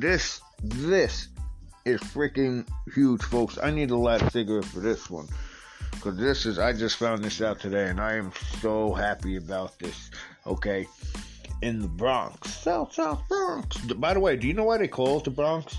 this, this is freaking huge, folks. I need a light cigarette for this one. Because this is, I just found this out today and I am so happy about this. Okay. In the Bronx. South, South Bronx. By the way, do you know why they call it the Bronx?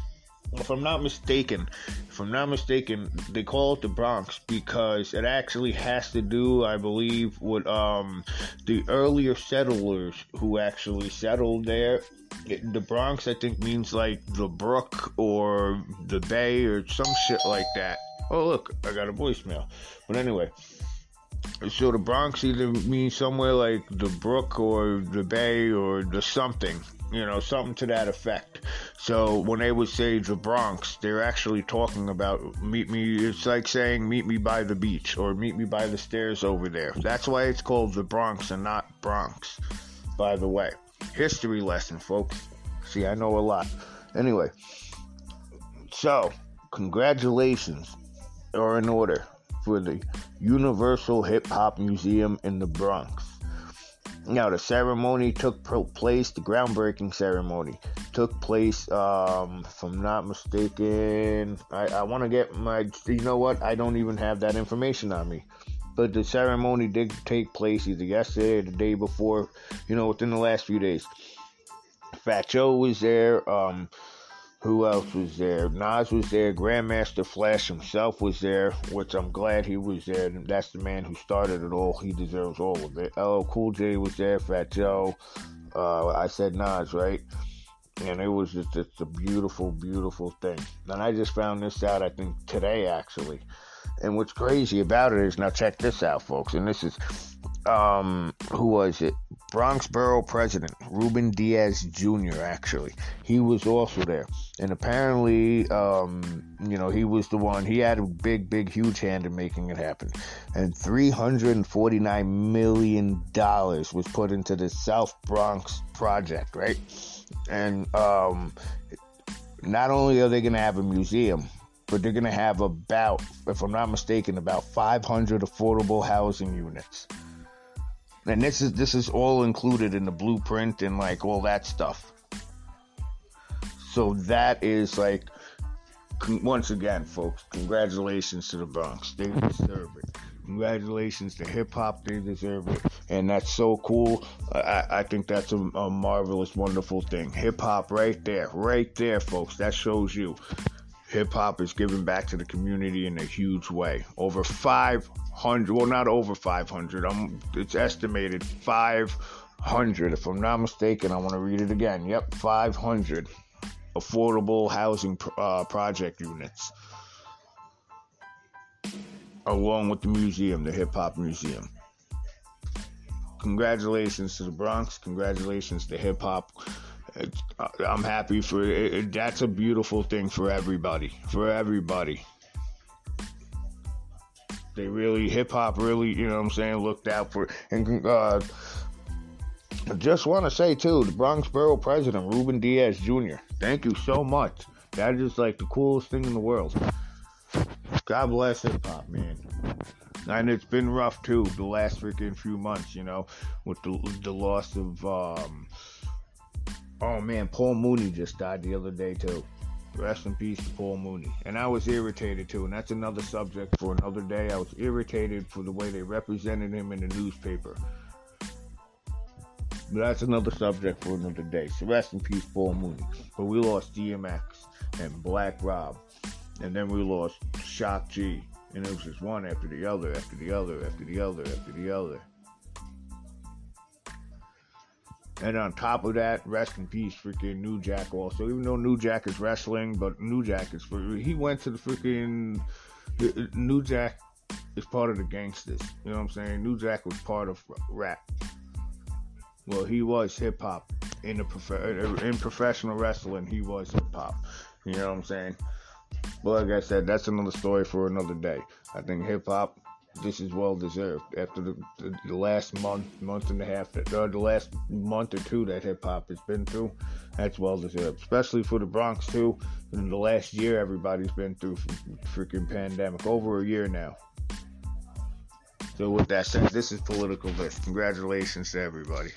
if I'm not mistaken, if I'm not mistaken, they call it the Bronx because it actually has to do, I believe, with um the earlier settlers who actually settled there. The Bronx, I think, means like the brook or the bay or some shit like that. Oh look, I got a voicemail. But anyway, so the Bronx either means somewhere like the brook or the bay or the something you know, something to that effect. So when they would say the Bronx, they're actually talking about meet me. It's like saying meet me by the beach or meet me by the stairs over there. That's why it's called the Bronx and not Bronx. By the way, history lesson, folks. See, I know a lot. Anyway, so congratulations are in order for the Universal Hip Hop Museum in the Bronx. Now, the ceremony took place, the groundbreaking ceremony took place, um, if I'm not mistaken, I, I want to get my, you know what, I don't even have that information on me. But the ceremony did take place either yesterday or the day before, you know, within the last few days. Fat Joe was there, um, who else was there? Nas was there. Grandmaster Flash himself was there, which I'm glad he was there. That's the man who started it all. He deserves all of it. LL Cool J was there. Fat Joe. Uh, I said Nas, right? And it was just it's a beautiful, beautiful thing. And I just found this out, I think, today, actually. And what's crazy about it is now check this out, folks. And this is um, who was it? Bronx Borough President Ruben Diaz Jr. Actually, he was also there, and apparently, um, you know, he was the one. He had a big, big, huge hand in making it happen, and three hundred and forty-nine million dollars was put into the South Bronx project, right? And um, not only are they going to have a museum, but they're going to have about, if I'm not mistaken, about 500 affordable housing units. And this is this is all included in the blueprint and like all that stuff. So that is like once again folks congratulations to the bronx. They deserve it. Congratulations to hip hop. They deserve it. And that's so cool. I, I think that's a, a marvelous wonderful thing. Hip hop right there right there folks. That shows you hip hop is giving back to the community in a huge way. Over 500, well, not over 500, I'm, it's estimated 500. If I'm not mistaken, I want to read it again. Yep, 500 affordable housing uh, project units, along with the museum, the hip hop museum. Congratulations to the Bronx. Congratulations to hip hop I'm happy for it. That's a beautiful thing for everybody. For everybody. They really, hip hop really, you know what I'm saying, looked out for. And uh, I just want to say, too, the Bronx Borough President, Ruben Diaz Jr., thank you so much. That is like the coolest thing in the world. God bless hip hop, man. And it's been rough, too, the last freaking few months, you know, with the, the loss of. Um, Oh man, Paul Mooney just died the other day too. Rest in peace to Paul Mooney. And I was irritated too, and that's another subject for another day. I was irritated for the way they represented him in the newspaper. But that's another subject for another day. So rest in peace, Paul Mooney. But we lost DMX and Black Rob. And then we lost Shock G. And it was just one after the other, after the other, after the other, after the other. And on top of that, rest in peace, freaking New Jack also. Even though New Jack is wrestling, but New Jack is he went to the freaking New Jack is part of the gangsters. You know what I'm saying? New Jack was part of rap. Well, he was hip hop in the prof- in professional wrestling. He was hip hop. You know what I'm saying? But like I said, that's another story for another day. I think hip hop this is well deserved after the, the, the, last month, month and a half, or uh, the last month or two that hip hop has been through. That's well deserved, especially for the Bronx too. In the last year, everybody's been through freaking pandemic, over a year now. So with that said, this is political list. Congratulations to everybody.